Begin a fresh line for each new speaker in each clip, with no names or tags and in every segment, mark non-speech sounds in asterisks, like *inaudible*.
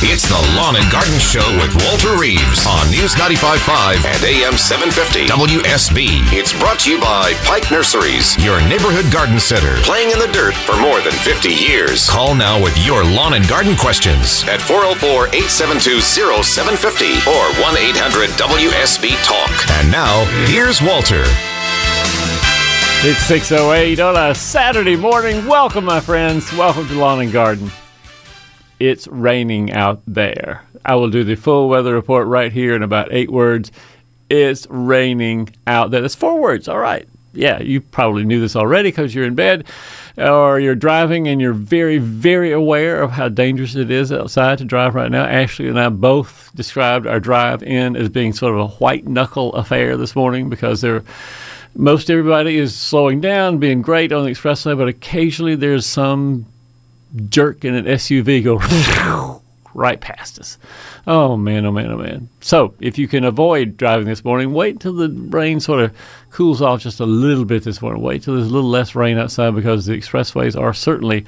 It's the Lawn and Garden Show with Walter Reeves on News 95.5 and AM 750 WSB. It's brought to you by Pike Nurseries, your neighborhood garden center, playing in the dirt for more than 50 years. Call now with your lawn and garden questions at 404 872 0750 or 1 800 WSB Talk. And now, here's Walter.
It's 608 on a Saturday morning. Welcome, my friends. Welcome to Lawn and Garden. It's raining out there. I will do the full weather report right here in about eight words. It's raining out there. That's four words. All right. Yeah, you probably knew this already because you're in bed or you're driving and you're very, very aware of how dangerous it is outside to drive right now. Ashley and I both described our drive in as being sort of a white knuckle affair this morning because there most everybody is slowing down, being great on the expressway, but occasionally there's some jerk in an SUV go *laughs* right past us. Oh man, oh man, oh man. So if you can avoid driving this morning, wait until the rain sort of cools off just a little bit this morning. Wait till there's a little less rain outside because the expressways are certainly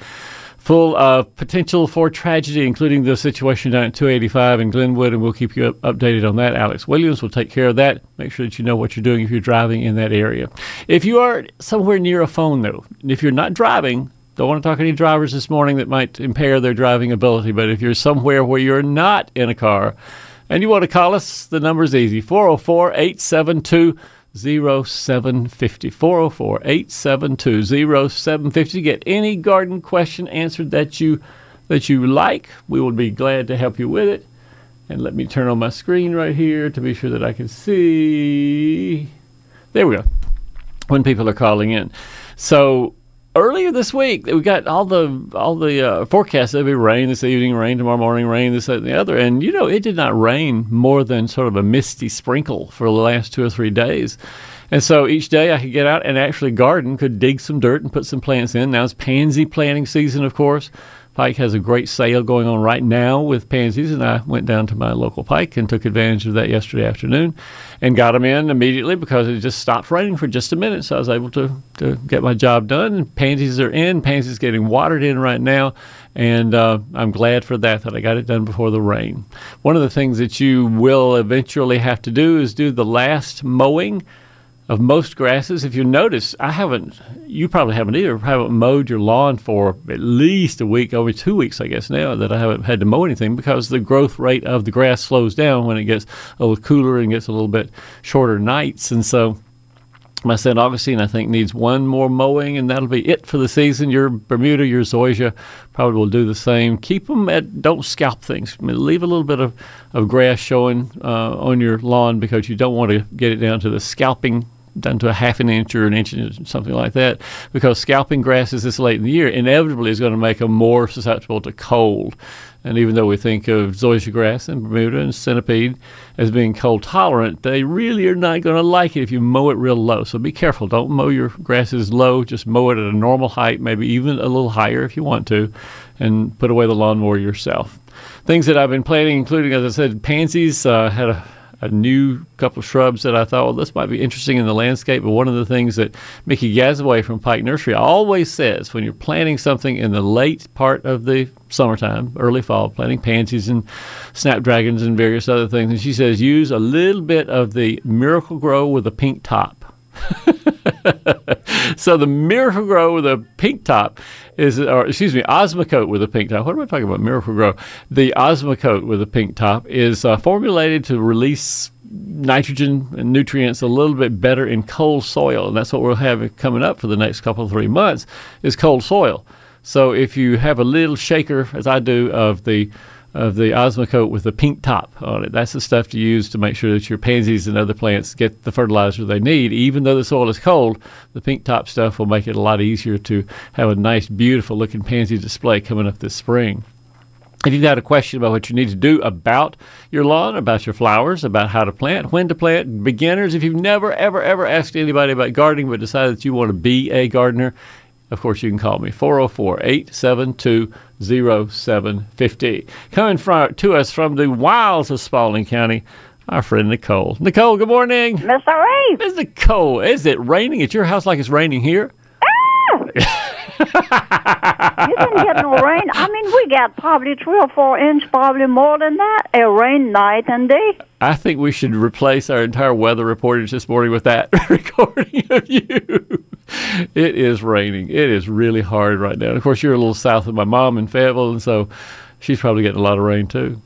full of potential for tragedy, including the situation down at 285 in Glenwood, and we'll keep you up- updated on that. Alex Williams will take care of that. Make sure that you know what you're doing if you're driving in that area. If you are somewhere near a phone, though, if you're not driving, don't want to talk to any drivers this morning that might impair their driving ability, but if you're somewhere where you're not in a car and you want to call us, the number's easy 404 872 0750. 404 872 0750. Get any garden question answered that you that you like. We will be glad to help you with it. And let me turn on my screen right here to be sure that I can see. There we go. When people are calling in. So earlier this week we got all the all the uh, forecasts there'll be rain this evening rain tomorrow morning rain this that, and the other and you know it did not rain more than sort of a misty sprinkle for the last two or three days and so each day I could get out and actually garden, could dig some dirt and put some plants in. Now it's pansy planting season, of course. Pike has a great sale going on right now with pansies, and I went down to my local Pike and took advantage of that yesterday afternoon and got them in immediately because it just stopped raining for just a minute. So I was able to, to get my job done. And pansies are in, pansies getting watered in right now, and uh, I'm glad for that, that I got it done before the rain. One of the things that you will eventually have to do is do the last mowing of most grasses. If you notice, I haven't, you probably haven't either, haven't mowed your lawn for at least a week, over two weeks, I guess now, that I haven't had to mow anything because the growth rate of the grass slows down when it gets a little cooler and gets a little bit shorter nights. And so, my St. Augustine, I think, needs one more mowing, and that'll be it for the season. Your Bermuda, your zoysia probably will do the same. Keep them at, don't scalp things. I mean, leave a little bit of, of grass showing uh, on your lawn because you don't want to get it down to the scalping down to a half an inch or an inch, and something like that, because scalping grasses this late in the year inevitably is going to make them more susceptible to cold. And even though we think of zoysia grass and Bermuda and centipede as being cold tolerant, they really are not going to like it if you mow it real low. So be careful. Don't mow your grasses low. Just mow it at a normal height, maybe even a little higher if you want to, and put away the lawnmower yourself. Things that I've been planting, including, as I said, pansies. Uh, had a a new couple of shrubs that I thought, well, this might be interesting in the landscape. But one of the things that Mickey Gazaway from Pike Nursery always says when you're planting something in the late part of the summertime, early fall, planting pansies and snapdragons and various other things, and she says use a little bit of the Miracle-Gro with a pink top. *laughs* *laughs* so the Miracle-Gro with a pink top is, or excuse me, Osmocote with a pink top. What am I talking about? Miracle-Gro. The Osmocote with a pink top is uh, formulated to release nitrogen and nutrients a little bit better in cold soil, and that's what we'll have coming up for the next couple of three months is cold soil. So if you have a little shaker, as I do, of the of the Osmocote with the pink top on it. That's the stuff to use to make sure that your pansies and other plants get the fertilizer they need. Even though the soil is cold, the pink top stuff will make it a lot easier to have a nice, beautiful looking pansy display coming up this spring. If you've got a question about what you need to do about your lawn, about your flowers, about how to plant, when to plant, beginners, if you've never, ever, ever asked anybody about gardening but decided that you want to be a gardener, of course, you can call me 404 872 0750. Coming from, to us from the wilds of Spalding County, our friend Nicole. Nicole, good morning.
Mr. Reeves.
Miss Nicole, is it raining at your house like it's raining here?
Ah! *laughs* you didn't get no rain. I mean, we got probably three or four inch, probably more than that. It rained night and day.
I think we should replace our entire weather reportage this morning with that *laughs* recording of you. It is raining. It is really hard right now. Of course, you're a little south of my mom in Fayetteville, and so she's probably getting a lot of rain too.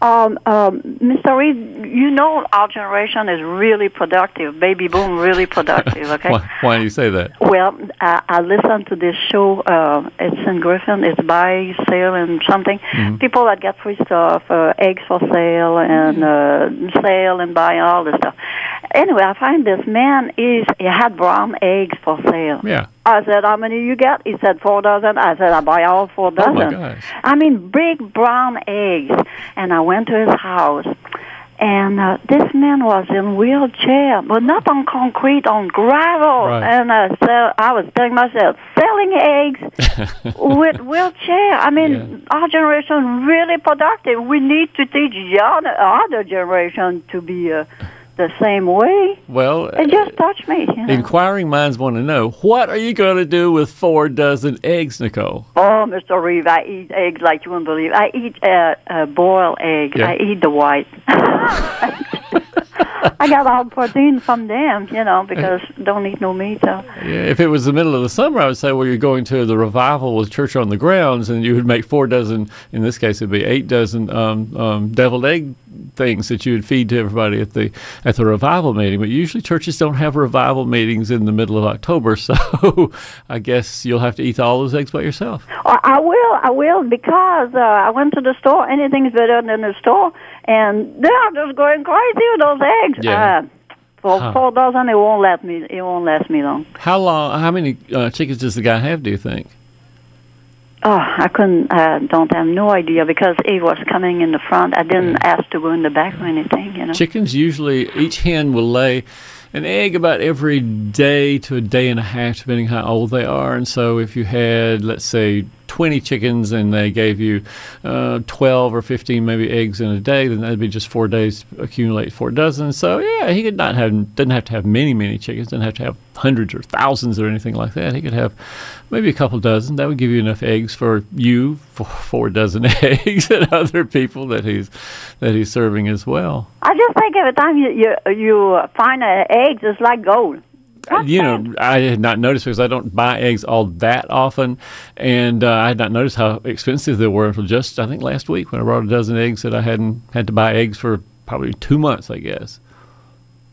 Um, um, Mr. Reed, you know our generation is really productive. Baby boom, really productive. *laughs* Okay.
why, why do you say that?
Well, I, I listen to this show. Uh, it's in Griffin. It's buy, sale, and something.
Mm-hmm.
People that get free stuff, uh, eggs for sale, and uh, sale and buy all this stuff. Anyway, I find this man is he had brown eggs for sale.
Yeah.
I said, "How many you get?" He said, four dozen. I said, "I buy all four
Oh my
dozen."
gosh.
I mean, big brown eggs. And I went to his house, and uh, this man was in wheelchair, but not on concrete, on gravel.
Right.
And I said, I was telling myself, selling eggs *laughs* with wheelchair. I mean, our generation really productive. We need to teach the other, other generation to be uh, the same way.
Well,
It just touched me. You know?
inquiring minds want to know what are you going to do with four dozen eggs, Nicole?
Oh, Mr. Reeve, I eat eggs like you wouldn't believe. I eat uh, uh, boiled egg.
Yeah.
I eat the white. *laughs* I got all protein from them, you know, because don't eat no meat. So.
Yeah, if it was the middle of the summer, I would say, well, you're going to the revival with Church on the Grounds, and you would make four dozen. In this case, it'd be eight dozen um, um, deviled egg things that you would feed to everybody at the at the revival meeting. But usually, churches don't have revival meetings in the middle of October, *laughs* so I guess you'll have to eat all those eggs by yourself.
Oh, I will, I will, because uh, I went to the store. Anything's better than the store, and they are just going crazy with those eggs.
Yeah.
Uh, for
Huh.
four dozen, it won't last me. It won't last me long.
How long? How many uh, chickens does the guy have? Do you think?
Oh, I couldn't. I don't have no idea because it was coming in the front. I didn't ask to go in the back or anything. You know.
Chickens usually each hen will lay an egg about every day to a day and a half, depending how old they are. And so, if you had, let's say, 20 chickens and they gave you uh, 12 or 15 maybe eggs in a day, then that'd be just four days accumulate four dozen. So yeah, he could not have didn't have to have many many chickens, didn't have to have hundreds or thousands or anything like that. He could have maybe a couple dozen. That would give you enough eggs for you for four dozen *laughs* eggs and other people that he's that he's serving as well.
I just think every time you you, you find an egg, it's like gold.
You know, I had not noticed because I don't buy eggs all that often, and uh, I had not noticed how expensive they were until just I think last week when I brought a dozen eggs that I hadn't had to buy eggs for probably two months, I guess.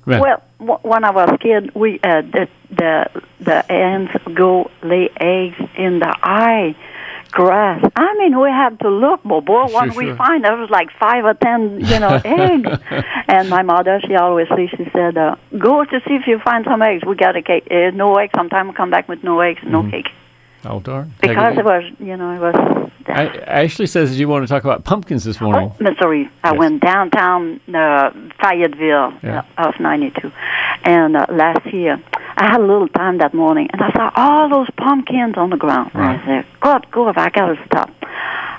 Yeah.
Well, w- when I was a kid, we uh, the the the hens go lay eggs in the high grass. I mean, we had to look, but boy,
Sure,
when we
sure.
find there was like five or ten, you know, *laughs* eggs. And my mother, she always she said, uh, "Go to see if you find some eggs. We got a cake. Uh, no eggs. Sometimes we come back with no eggs, no cake,
oh darn!
because it was, you know, it was."
I, Ashley says that you want to talk about pumpkins this morning.
Oh, Missouri. I
Yes.
went downtown uh, Fayetteville
Yeah.
uh, of 92. And uh, last year, I had a little time that morning, and I saw all those pumpkins on the ground.
Right.
I said, God, go if I got to stop.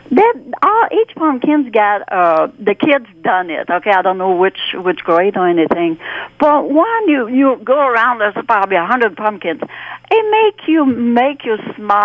They, all, each pumpkin's got, uh, the kids done it, okay? I don't know which, which grade or anything. But when you, you go around, there's probably a hundred pumpkins. It make you, make you smile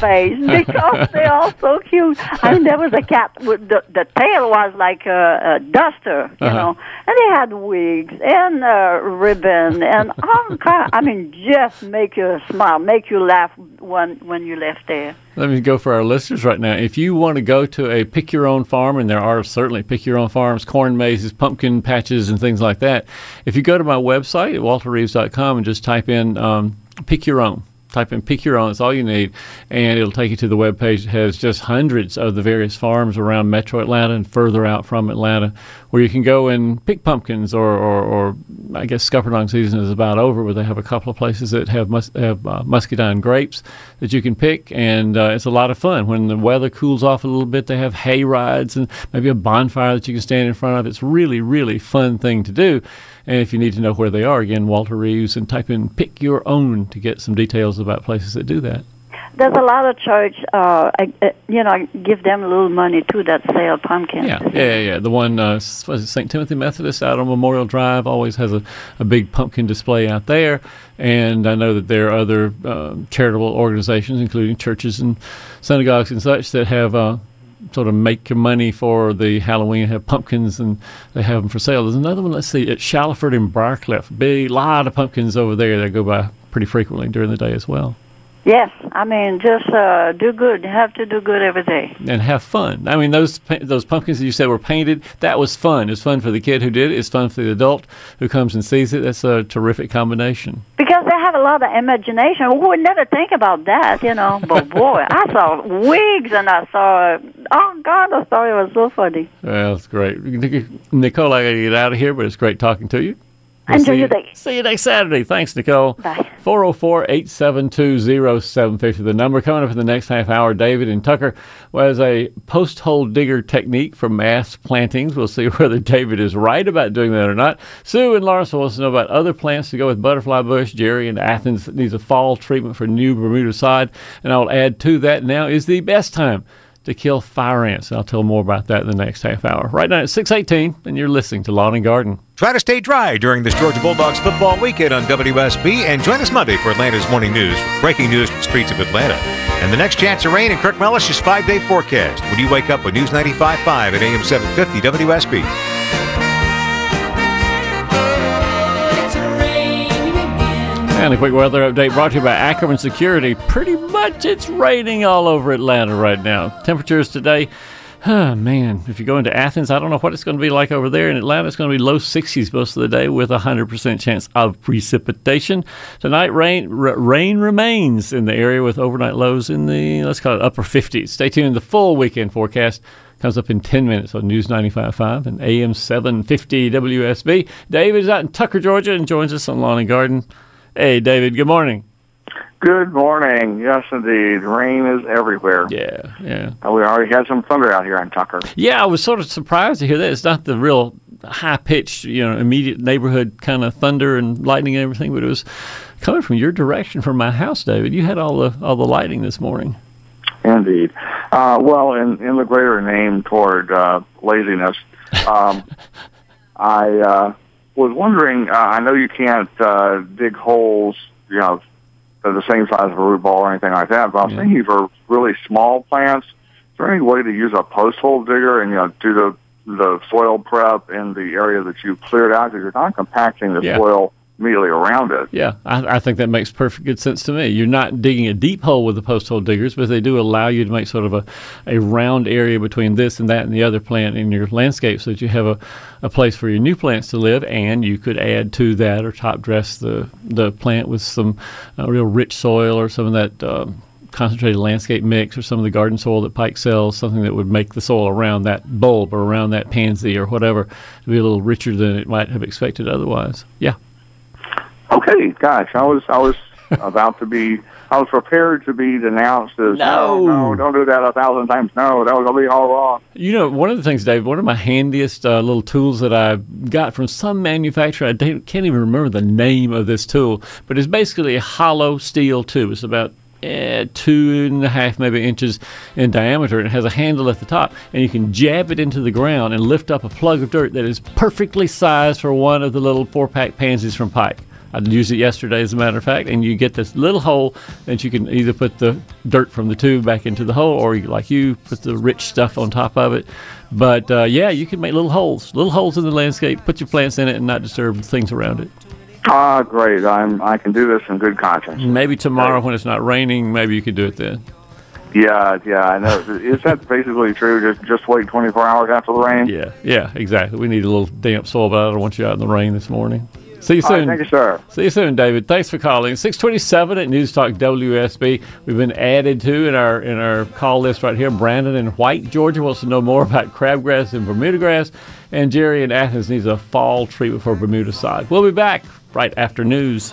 face *laughs* because they're all so cute. I mean, there was a cat with the, the tail was like a, a duster, you
Uh-huh.
know, and they had wigs and uh, ribbon and *laughs* all kind. I mean, just make you smile, make you laugh when when you left there.
Let me go for our listeners right now. If you want to go to a pick your own farm, and there are certainly pick your own farms, corn mazes, pumpkin patches, and things like that. If you go to my website at walterreeves.com and just type in um, pick your own, type in pick your own, It's all you need, and it'll take you to the web page. that has just hundreds of the various farms around metro Atlanta and further out from Atlanta where you can go and pick pumpkins or, or, or I guess scuppernong season is about over, but they have a couple of places that have, mus- have uh, muscadine grapes that you can pick, and uh, it's a lot of fun. When the weather cools off a little bit, they have hay rides and maybe a bonfire that you can stand in front of. It's really, really fun thing to do. And if you need to know where they are, again, Walter Reeves, and type in pick your own to get some details about places that do that.
there's a lot of church, uh, I- uh, you know, give them a little money too that sell pumpkins.
Yeah, yeah, yeah. The one, uh, s- was it St. Timothy Methodist out on Memorial Drive always has a, a big pumpkin display out there. And I know that there are other um charitable organizations, including churches and synagogues and such, that have uh, sort of make your money for the Halloween, have pumpkins and they have them for sale. There's another one, let's see, at Shallowford and Briarcliff. Big lot of pumpkins over there that go by pretty frequently during the day as well.
Yes, I mean, just uh, do good. You have to do good every day.
and have fun. I mean, those those pumpkins that you said were painted. That was fun. It's fun for the kid who did it. It's fun for the adult who comes and sees it. That's a terrific combination.
Because have a lot of imagination. Who would never think about that, you know? *laughs* But boy, I saw wigs and I saw, oh God, the story was so funny.
Well, that's great, Nic- Nicole. I got to get out of here, but it's great talking to you.
Enjoy
see
your
you,
day.
See you next Saturday. Thanks, Nicole.
Bye.
404 872 0750. The number coming up in the next half hour. David and Tucker was a post hole digger technique for mass plantings. We'll see *laughs* whether David is right about doing that or not. Sue and Lawrence wants to know about other plants to go with butterfly bush. Jerry in Athens needs a fall treatment for new Bermuda sod. And I'll add to that now is the best time to kill fire ants. I'll tell more about that in the next half hour. Right now it's 618, and you're listening to Lawn and Garden.
Try to stay dry during this Georgia Bulldogs football weekend on WSB and join us Monday for Atlanta's Morning News, breaking news from the streets of Atlanta. And the next chance of rain in Kirk Mellish's five day forecast when you wake up with News 95.5 at AM 750 WSB.
And a quick weather update brought to you by Ackerman Security. Pretty much it's raining all over Atlanta right now. Temperatures today, oh man, if you go into Athens, I don't know what it's going to be like over there. In Atlanta, it's going to be low 60s most of the day with a 100% chance of precipitation. Tonight, rain r- rain remains in the area with overnight lows in the, let's call it upper 50s. Stay tuned. The full weekend forecast comes up in 10 minutes on News 95.5 and AM 750 WSB. David is out in Tucker, Georgia, and joins us on Lawn and Garden. Hey, David, good morning.
Good morning. Yes, indeed. Rain is everywhere.
Yeah, yeah.
Uh, We already had some thunder out here on Tucker.
Yeah, I was sort of surprised to hear that. It's not the real high pitched, you know, immediate neighborhood kind of thunder and lightning and everything, but it was coming from your direction from my house, David. You had all the all the lighting this morning.
Indeed. Uh, well, in, in the greater name toward uh, laziness, um, *laughs* I uh, was wondering. Uh, I know you can't uh, dig holes, you know, the same size of a root ball or anything like that. But I was
Yeah.
thinking for really small plants, is there any way to use a post hole digger and you know do the the soil prep in the area that you cleared out because you're not compacting the
Yeah.
soil around.
Yeah, I, I think that makes perfect good sense to me. You're not digging a deep hole with the post hole diggers, but they do allow you to make sort of a, a round area between this and that and the other plant in your landscape so that you have a, a place for your new plants to live and you could add to that or top dress the, the plant with some uh, real rich soil or some of that um, concentrated landscape mix or some of the garden soil that Pike sells, something that would make the soil around that bulb or around that pansy or whatever to be a little richer than it might have expected otherwise. Yeah.
Okay, gosh, I was I was *laughs* about to be I was prepared to be denounced as
No.
no, don't do that a thousand times. No, that was gonna be all wrong.
You know, one of the things, Dave, one of my handiest uh, little tools that I got from some manufacturer, I can't even remember the name of this tool, but it's basically a hollow steel tube. It's about eh, two and a half, maybe inches in diameter, and it has a handle at the top, and you can jab it into the ground and lift up a plug of dirt that is perfectly sized for one of the little four-pack pansies from Pike. I used it yesterday, as a matter of fact, and you get this little hole that you can either put the dirt from the tube back into the hole, or you, like you, put the rich stuff on top of it. But uh, yeah, you can make little holes, little holes in the landscape, put your plants in it, and not disturb things around it.
Ah, great. I'm I can do this in good conscience.
Maybe tomorrow, when it's not raining, maybe you could do it then.
Yeah, yeah, I know. Is that basically true? Just just wait 24 hours after the rain.
Yeah, yeah, exactly. We need a little damp soil, but I don't want you out in the rain this morning. See you
All right,
soon.
thank you, sir.
See you soon, David. Thanks for calling. Six twenty-seven at News Talk WSB. We've been added to in our in our call list right here. Brandon in White, Georgia wants to know more about crabgrass and Bermuda grass, and Jerry in Athens needs a fall treatment for Bermuda sod. We'll be back right after news.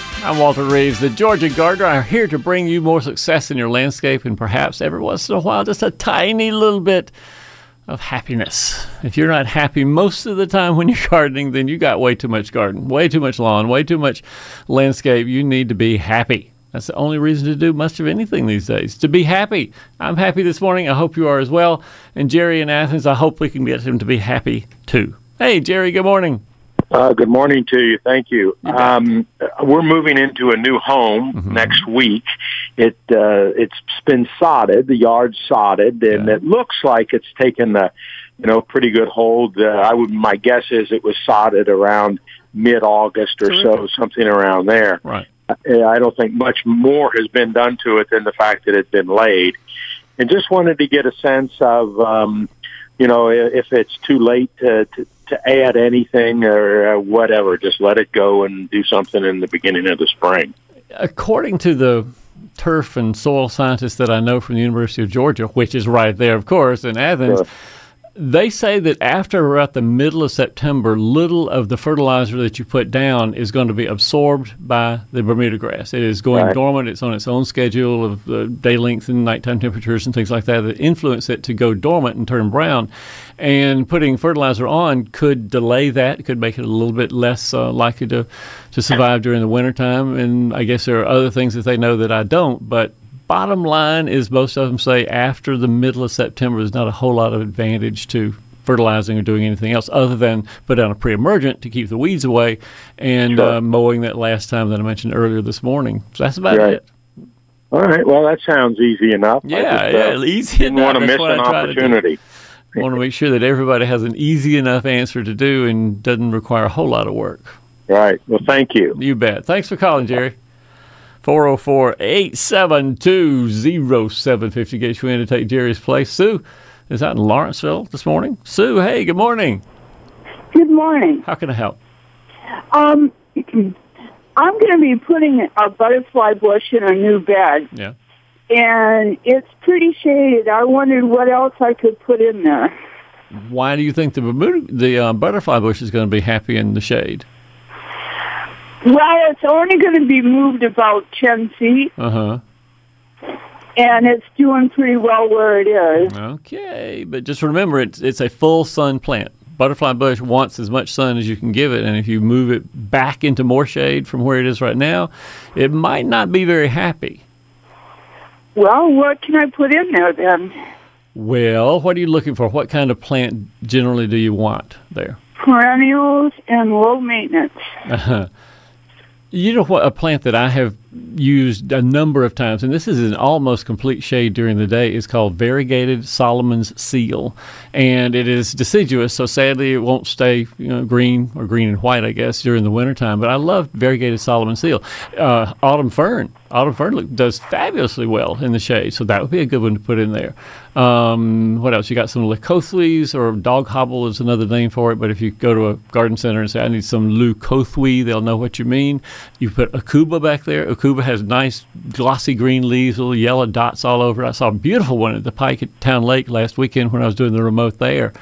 I'm Walter Reeves, the Georgia Gardener. I'm here to bring you more success in your landscape and perhaps every once in a while just a tiny little bit of happiness. If you're not happy most of the time when you're *laughs* gardening, then you got way too much garden, way too much lawn, way too much landscape. You need to be happy. That's the only reason to do much of anything these days, to be happy. I'm happy this morning. I hope you are as well. And Jerry in Athens, I hope we can get him to be happy too. Hey, Jerry, good morning.
Uh, good morning to you. Thank you. Um, we're moving into a new home
Mm-hmm.
next week. It uh, it's been sodded, the yard's sodded, and
Yeah.
it looks like it's taken a you know pretty good hold. Uh, I would my guess is it was sodded around mid August or so, something around there.
Right.
Uh, I don't think much more has been done to it than the fact that it's been laid. And just wanted to get a sense of, um, you know, i- if it's too late to, to, to add anything or whatever, just let it go and do something in the beginning of the spring.
according to the turf and soil scientists that I know from the University of Georgia, which is right there, of course, in Athens,
Sure.
They say that after about the middle of September, little of the fertilizer that you put down is going to be absorbed by the Bermuda grass. It is going
Right.
dormant. It's on its own schedule of uh, day length and nighttime temperatures and things like that that influence it to go dormant and turn brown. And putting fertilizer on could delay that. It could make it a little bit less uh, likely to, to survive during the wintertime. And I guess there are other things that they know that I don't. But bottom line is most of them say after the middle of September, there's not a whole lot of advantage to fertilizing or doing anything else other than put down a pre-emergent to keep the weeds away and
Sure.
uh, mowing that last time that I mentioned earlier this morning. So that's about
Right.
it.
All right. Well, that sounds easy enough. I
Yeah,
just, uh,
yeah, easy
Didn't
enough.
want to
That's
miss an
I try to do.
opportunity.
want to make sure that everybody has an easy enough answer to do and doesn't require a whole lot of work.
Right. Well, thank you.
You bet. Thanks for calling, Jerry. 404 872 0750 gets you in to take Jerry's place. Sue is out in Lawrenceville this morning. Sue, hey, good morning.
Good morning.
How can I help?
Um, I'm going to be putting a butterfly bush in a new bed,
Yeah.
and it's pretty shaded. I wondered what else I could put in there.
Why do you think the Bermuda, the uh, butterfly bush is going to be happy in the shade?
Well, it's only going to be moved about 10 feet,
Uh huh.
and it's doing pretty well where it is.
Okay, but just remember, it's it's a full sun plant. Butterfly bush wants as much sun as you can give it, and if you move it back into more shade from where it is right now, it might not be very happy.
Well, what can I put in there then?
Well, what are you looking for? What kind of plant generally do you want there?
Perennials and low maintenance.
You know what? A plant that I have used a number of times, and this is an almost complete shade during the day, is called variegated Solomon's seal, and it is deciduous. So sadly, it won't stay you know, green or green and white, I guess, during the wintertime. But I love variegated Solomon seal. Uh, autumn fern, fern look, does fabulously well in the shade, so that would be a good one to put in there. Um, what else? You got some leucothoe or dog hobble is another name for it. But if you go to a garden center and say, I need some leucothoe, they'll know what you mean. You put aucuba back there. Aucuba has nice glossy green leaves, little yellow dots all over. I saw a beautiful one at the Pike at Town Lake last weekend when I was doing the remote there.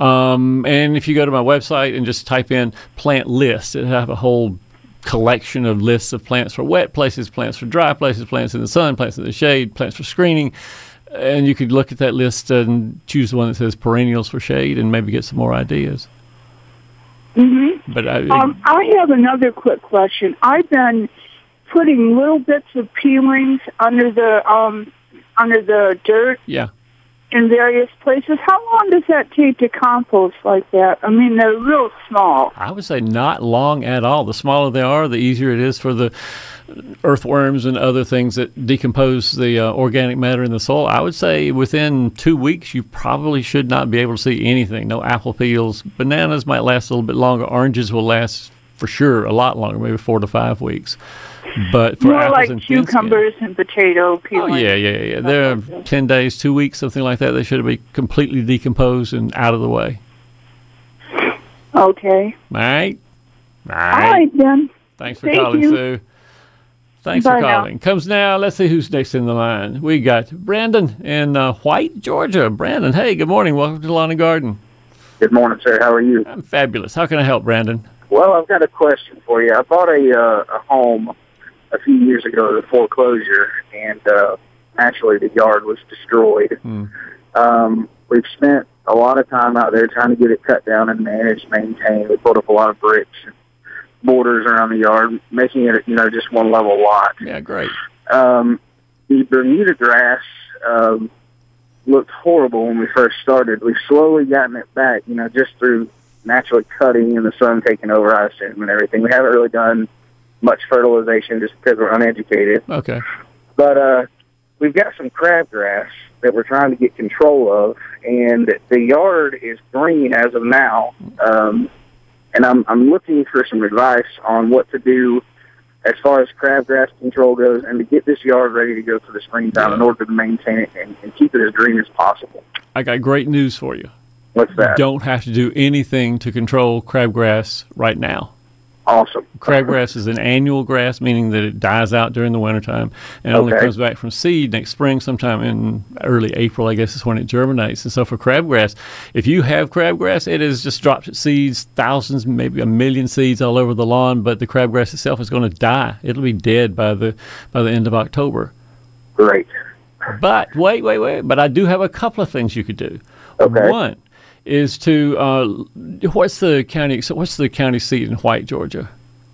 Um, and if you go to my website and just type in plant list, it have a whole collection of lists of plants for wet places, plants for dry places, plants in the sun, plants in the shade, plants for screening. And you could look at that list and choose the one that says perennials for shade and maybe get some more ideas. Mm-hmm. But I,
Um, I have another quick question. I've been putting little bits of peelings under the um, under the dirt
yeah,
in various places. How long does that take to compost like that? I mean, they're real small.
I would say not long at all. The smaller they are, the easier it is for the earthworms and other things that decompose the uh, organic matter in the soil. I would say within two weeks, you probably should not be able to see anything. No apple peels. Bananas might last a little bit longer. Oranges will last for sure a lot longer, maybe four to five weeks. But for
More
apples
like
and thin skin-
cucumbers and potato
Oh yeah, yeah, yeah. They're ten days, two weeks, something like that. They should be completely decomposed and out of the way.
Okay.
All right. All
All
right.
right then.
Thanks for
Thank
calling,
you.
Sue. Thanks
Bye
for
now.
calling. Comes now. Let's see who's next in the line. We got Brandon in uh, White, Georgia. Brandon, hey, good morning. Welcome to Lawn and Garden.
Good morning, sir. How are you?
I'm fabulous. How can I help, Brandon?
Well, I've got a question for you. I bought a uh, a home a few years ago a foreclosure, and uh, naturally the yard was destroyed.
Hmm.
Um, we've spent a lot of time out there trying to get it cut down and managed, maintained. We put up a lot of bricks and borders around the yard, making it you know just one level lot.
Yeah, great.
Um, the Bermuda grass um, looked horrible when we first started. We've slowly gotten it back, you know, just through naturally cutting and the sun taking over, I assume, and everything. We haven't really done much fertilization just because we're uneducated.
Okay.
But uh, we've got some crabgrass that we're trying to get control of, and the yard is green as of now. Um, and I'm I'm looking for some advice on what to do as far as crabgrass control goes, and to get this yard ready to go for the springtime in order to maintain it and, and keep it as green as possible.
I got great news for you.
What's that?
Don't have to do anything to control crabgrass right now.
Awesome.
Crabgrass is an annual grass, meaning that it dies out during the wintertime and only comes back from seed next spring, sometime in early April, I guess is when it germinates. And so for crabgrass, if you have crabgrass, it has just dropped its seeds, thousands, maybe a million seeds all over the lawn, but the crabgrass itself is going to die. It'll be dead by the by the end of October.
Great.
But wait, wait, wait. But I do have a couple of things you could do.
Okay.
One is to uh, what's the county? So what's the county seat in White, Georgia?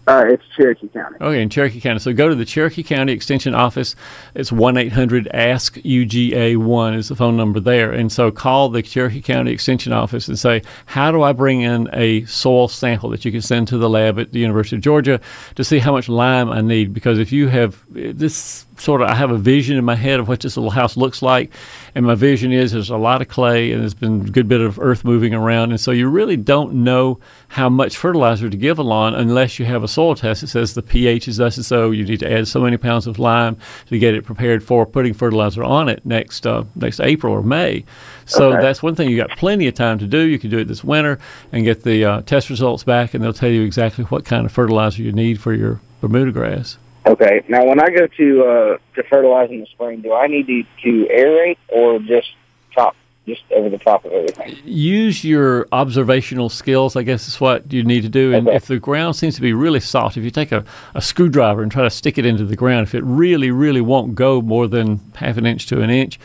Uh, it's Cherokee County.
Okay, in Cherokee County. So go to the Cherokee County Extension Office. It's 1 800 ASK UGA 1 is the phone number there. And so call the Cherokee County Extension Office and say, How do I bring in a soil sample that you can send to the lab at the University of Georgia to see how much lime I need? Because if you have this sort of, I have a vision in my head of what this little house looks like. And my vision is there's a lot of clay and there's been a good bit of earth moving around. And so you really don't know how much fertilizer to give a lawn unless you have a soil test that says the pH is thus and so. You need to add so many pounds of lime to get it prepared for putting fertilizer on it next uh, next April or May. So
Okay.
that's one thing you got plenty of time to do. You can do it this winter and get the uh, test results back, and they'll tell you exactly what kind of fertilizer you need for your Bermuda grass.
Okay. Now, when I go to uh, to fertilize in the spring, do I need to, to aerate or just top just over the top of everything?
use your observational skills, I guess is what you need to do. And
Okay.
if the ground seems to be really soft, if you take a, a screwdriver and try to stick it into the ground, if it really, really won't go more than half an inch to an inch,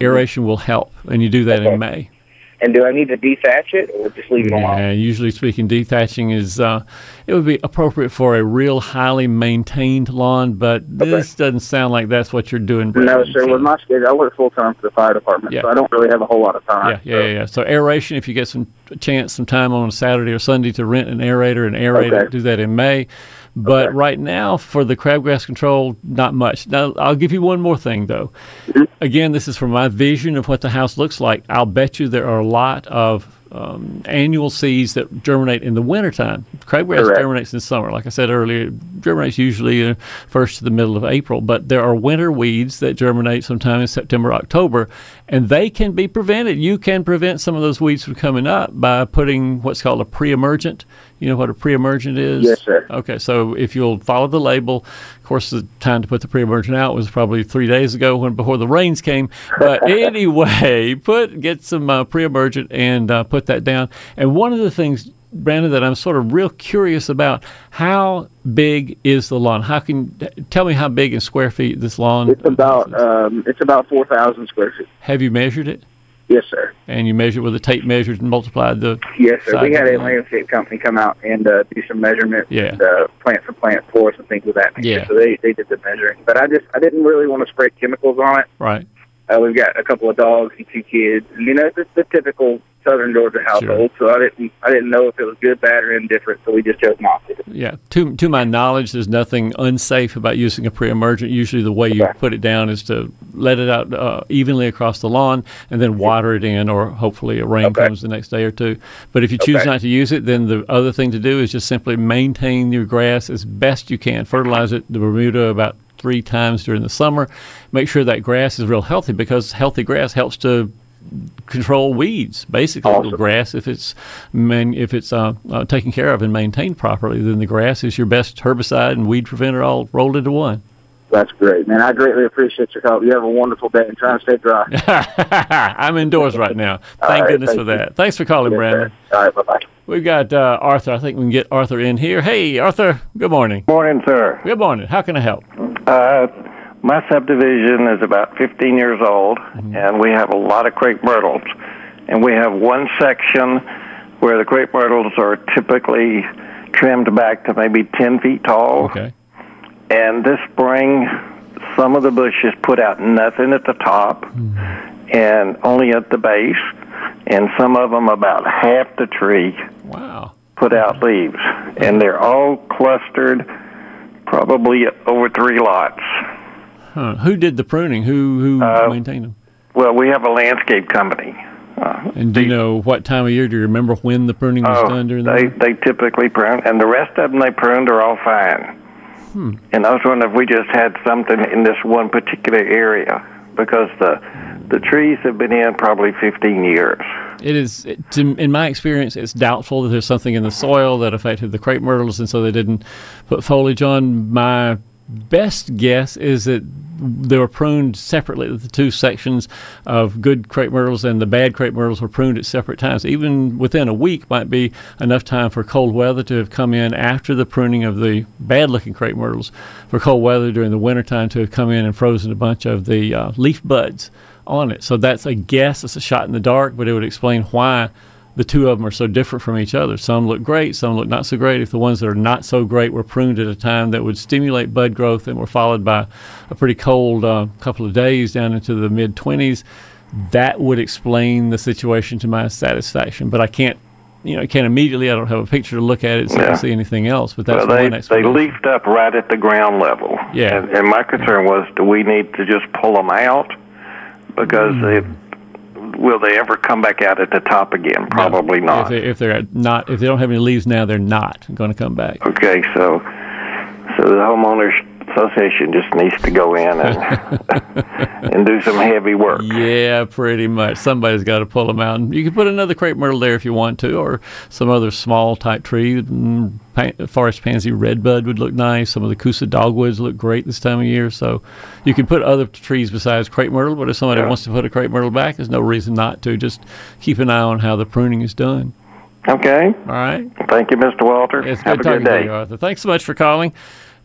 aeration will help. And you do that
Okay.
in May.
And do I need to dethatch it or just leave it alone?
Yeah, usually speaking, dethatching is uh, it would be appropriate for a real highly maintained lawn, but this doesn't sound like that's what you're doing.
No, sir.
So-
With my schedule, I work full time for the fire department,
Yeah.
so I don't really have a whole lot of time.
Yeah, yeah, yeah, yeah. So aeration, if you get some chance, some time on a Saturday or Sunday to rent an aerator and aerate
Okay.
it, do that in May. But
Okay.
right now, for the crabgrass control, not much. Now, I'll give you one more thing, though.
Mm-hmm.
Again, this is from my vision of what the house looks like. I'll bet you there are a lot of um, annual seeds that germinate in the wintertime. Crabgrass
Correct.
germinates in summer. Like I said earlier, it germinates usually uh, first to the middle of April. But there are winter weeds that germinate sometime in September, October, and they can be prevented. You can prevent some of those weeds from coming up by putting what's called a pre-emergent. You know what a pre-emergent is?
Yes, sir.
Okay, so if you'll follow the label, of course, the time to put the pre-emergent out was probably three days ago when before the rains came. But *laughs* anyway, put get some uh, pre-emergent and uh, put that down. And one of the things, Brandon, that I'm sort of real curious about: how big is the lawn? How can tell me how big in square feet this lawn?
It's about um, it's about four thousand square feet.
Have you measured it?
Yes, sir.
And you measured with a tape measure and multiplied the.
Yes, sir. We had a landscape company come out and uh, do some measurements
Yeah.
and uh, plant for plant for us and things of that nature.
Yeah.
So they they did the measuring, but I just I didn't really want to spray chemicals on it.
Right.
Uh, we've got a couple of dogs and two kids, and you know, it's the typical Southern Georgia household. So I didn't, I didn't know if it was good, bad, or indifferent. So we just chose not to.
Yeah, to to my knowledge, there's nothing unsafe about using a pre-emergent. Usually, the way you
Okay.
put it down is to let it out uh, evenly across the lawn and then water it in, or hopefully a rain
Okay.
comes the next day or two. But if you choose
Okay.
not to use it, then the other thing to do is just simply maintain your grass as best you can. Fertilize it, the Bermuda, about three times during the summer. Make sure that grass is real healthy because healthy grass helps to control weeds. Basically, the grass, if it's man, if it's uh, uh, taken care of and maintained properly, then the grass is your best herbicide and weed preventer all rolled into one.
That's great, man. I greatly appreciate your help. You have a wonderful day and try to stay dry. *laughs*
I'm indoors right now. *laughs* Thank
right,
goodness
thank
for
you.
that. Thanks for calling,
Yes,
Brandon.
sir. All right, bye bye.
We've got uh, Arthur. I think we can get Arthur in here. Hey, Arthur. Good morning.
Morning, sir.
Good morning. How can I help?
Uh, my subdivision is about 15 years old, mm-hmm. and we have a lot of crepe myrtles. And we have one section where the crepe myrtles are typically trimmed back to maybe 10 feet tall.
Okay.
And this spring, some of the bushes put out nothing at the top mm-hmm. and only at the base, and some of them about half the tree
Wow.
put out leaves, and they're all clustered, probably over three lots.
Huh. Who did the pruning? Who who
Uh,
maintained them?
Well, we have a landscape company. Uh,
And do you know what time of year? Do you remember when the pruning was
oh,
done during the
they
year?
they typically prune, and the rest of them they pruned are all fine.
Hmm.
And I was wondering if we just had something in this one particular area because the the trees have been in probably 15 years.
It is, it, to, in my experience, it's doubtful that there's something in the soil that affected the crepe myrtles, and so they didn't put foliage on. My best guess is that they were pruned separately. The two sections of good crepe myrtles and the bad crepe myrtles were pruned at separate times. Even within a week might be enough time for cold weather to have come in after the pruning of the bad-looking crepe myrtles. For cold weather during the wintertime to have come in and frozen a bunch of the uh, leaf buds on it. So that's a guess. It's a shot in the dark, but it would explain why the two of them are so different from each other. Some look great, some look not so great. If the ones that are not so great were pruned at a time that would stimulate bud growth and were followed by a pretty cold uh, couple of days down into the mid 20s, that would explain the situation to my satisfaction. But I can't. You know, I can't immediately. I don't have a picture to look at it so I
Yeah.
can see anything else. But that's
well, they
one
they leafed up right at the ground level.
Yeah.
And, and my concern was, do we need to just pull them out because they will they ever come back out at the top again? Probably
No.
not.
If, they, if they're not, if they don't have any leaves now, they're not going to come back.
Okay, so so the homeowners association just needs to go in and *laughs* and do some heavy work.
Yeah, pretty much. Somebody's got to pull them out. And you can put another crepe myrtle there if you want to, or some other small type tree. Mm, Forest pansy redbud would look nice. Some of the Kousa dogwoods look great this time of year. So you can put other trees besides crepe myrtle. But if somebody
Yeah.
wants to put a crepe myrtle back, there's no reason not to. Just keep an eye on how the pruning is done.
Okay.
All right.
Thank you, Mr. Walter.
It's
Have
good
a good day.
you, Arthur. Thanks so much for calling.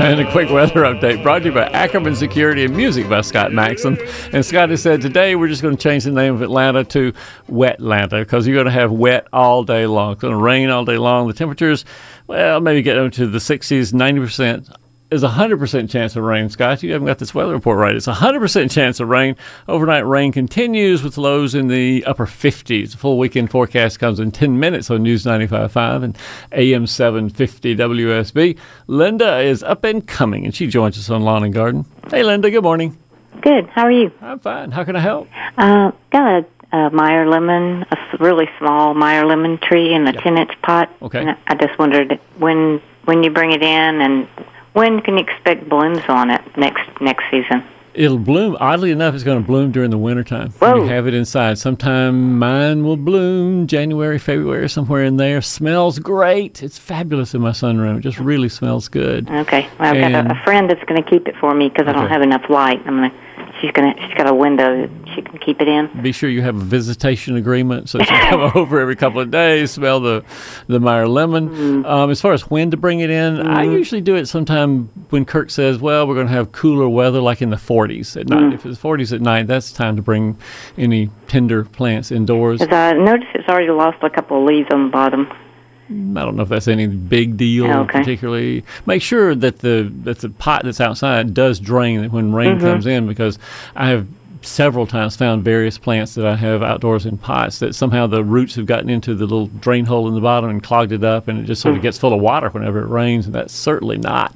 And a quick weather update brought to you by Ackerman Security and music by Scott Maxon. And Scott has said today we're just going to change the name of Atlanta to Wet Atlanta because you're going to have wet all day long. It's going to rain all day long. The temperatures, well, maybe get into the 60s, 90%. Is a 100% chance of rain, Scott. You haven't got this weather report right. It's a 100% chance of rain. Overnight rain continues with lows in the upper 50s. The full weekend forecast comes in 10 minutes on News 95.5 and AM 750 WSB. Linda is up and Cumming, and she joins us on Lawn and Garden. Hey, Linda, good morning.
Good. How are you?
I'm fine. How can I help?
Uh, got a, a Meyer lemon, a really small Meyer lemon tree in a ten inch pot.
Okay.
And I just wondered when when you bring it in and when can you expect blooms on it next next season?
It'll bloom. Oddly enough, it's going to bloom during the wintertime. When you have it inside. Sometime mine will bloom January, February, somewhere in there. Smells great. It's fabulous in my sunroom. It just really smells good.
Okay. Well, I've got
And-
a, a friend that's going to keep it for me because I don't have enough light. I'm going to she's gonna she's got a window that she can keep it in.
Be sure you have a visitation agreement so she can *laughs* come over every couple of days, smell the the Meyer lemon.
Mm-hmm.
Um, as far as when to bring it in, I usually do it sometime when Kirk says, "Well, we're going to have cooler weather, like in the 40s at night."
Mm.
If it's 40s at night, that's time to bring any tender plants indoors.
I noticed it's already lost a couple of leaves on the bottom.
I don't know if that's any big deal
Okay.
particularly. Make sure that the that the pot that's outside does drain when rain
Mhm.
comes in because I have several times found various plants that I have outdoors in pots that somehow the roots have gotten into the little drain hole in the bottom and clogged it up and it just sort of
Mm.
gets full of water whenever it rains and that's certainly not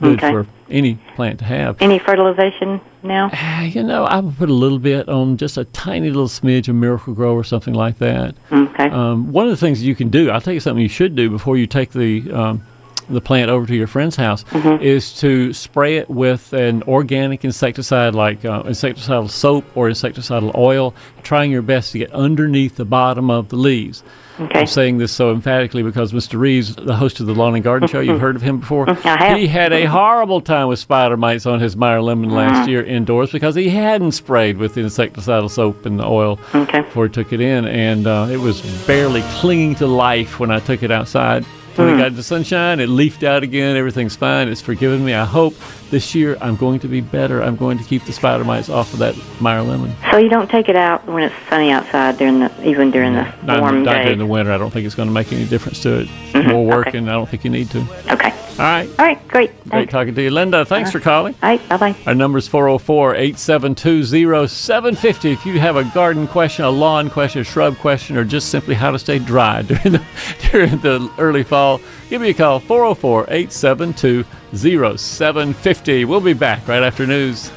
good
Okay.
for any plant to have.
Any fertilization now?
You know, I would put a little bit on just a tiny little smidge of Miracle-Gro or something like that.
Okay.
Um, one of the things you can do, I'll tell you something you should do before you take the um, the plant over to your friend's house,
Mm-hmm.
is to spray it with an organic insecticide like uh, insecticidal soap or insecticidal oil, trying your best to get underneath the bottom of the leaves.
Okay.
I'm saying this so emphatically because Mr. Reeves, the host of the Lawn and Garden Show, you've heard of him before.
Mm-hmm.
He had a horrible time with spider mites on his Meyer lemon last year indoors because he hadn't sprayed with the insecticidal soap and the oil
Okay.
before he took it in, and uh, it was barely clinging to life when I took it outside. When it
Hmm.
got into sunshine, it leafed out again. Everything's fine. It's forgiven me. I hope this year I'm going to be better. I'm going to keep the spider mites off of that Meyer lemon.
So you don't take it out when it's sunny outside during the even during the
Not,
warm
not
days.
during the winter. I don't think it's going to make any difference to it.
Mhm,
More work,
okay.
and I don't think you need to.
Okay.
All right.
All right. Great.
Great
Thanks.
talking to you. Linda, thanks for uh-huh. calling.
All right. Bye bye.
Our number is 404 872 0750. If you have a garden question, a lawn question, a shrub question, or just simply how to stay dry *laughs* during the, during the early fall, give me a call 404 872 0750. We'll be back right after news.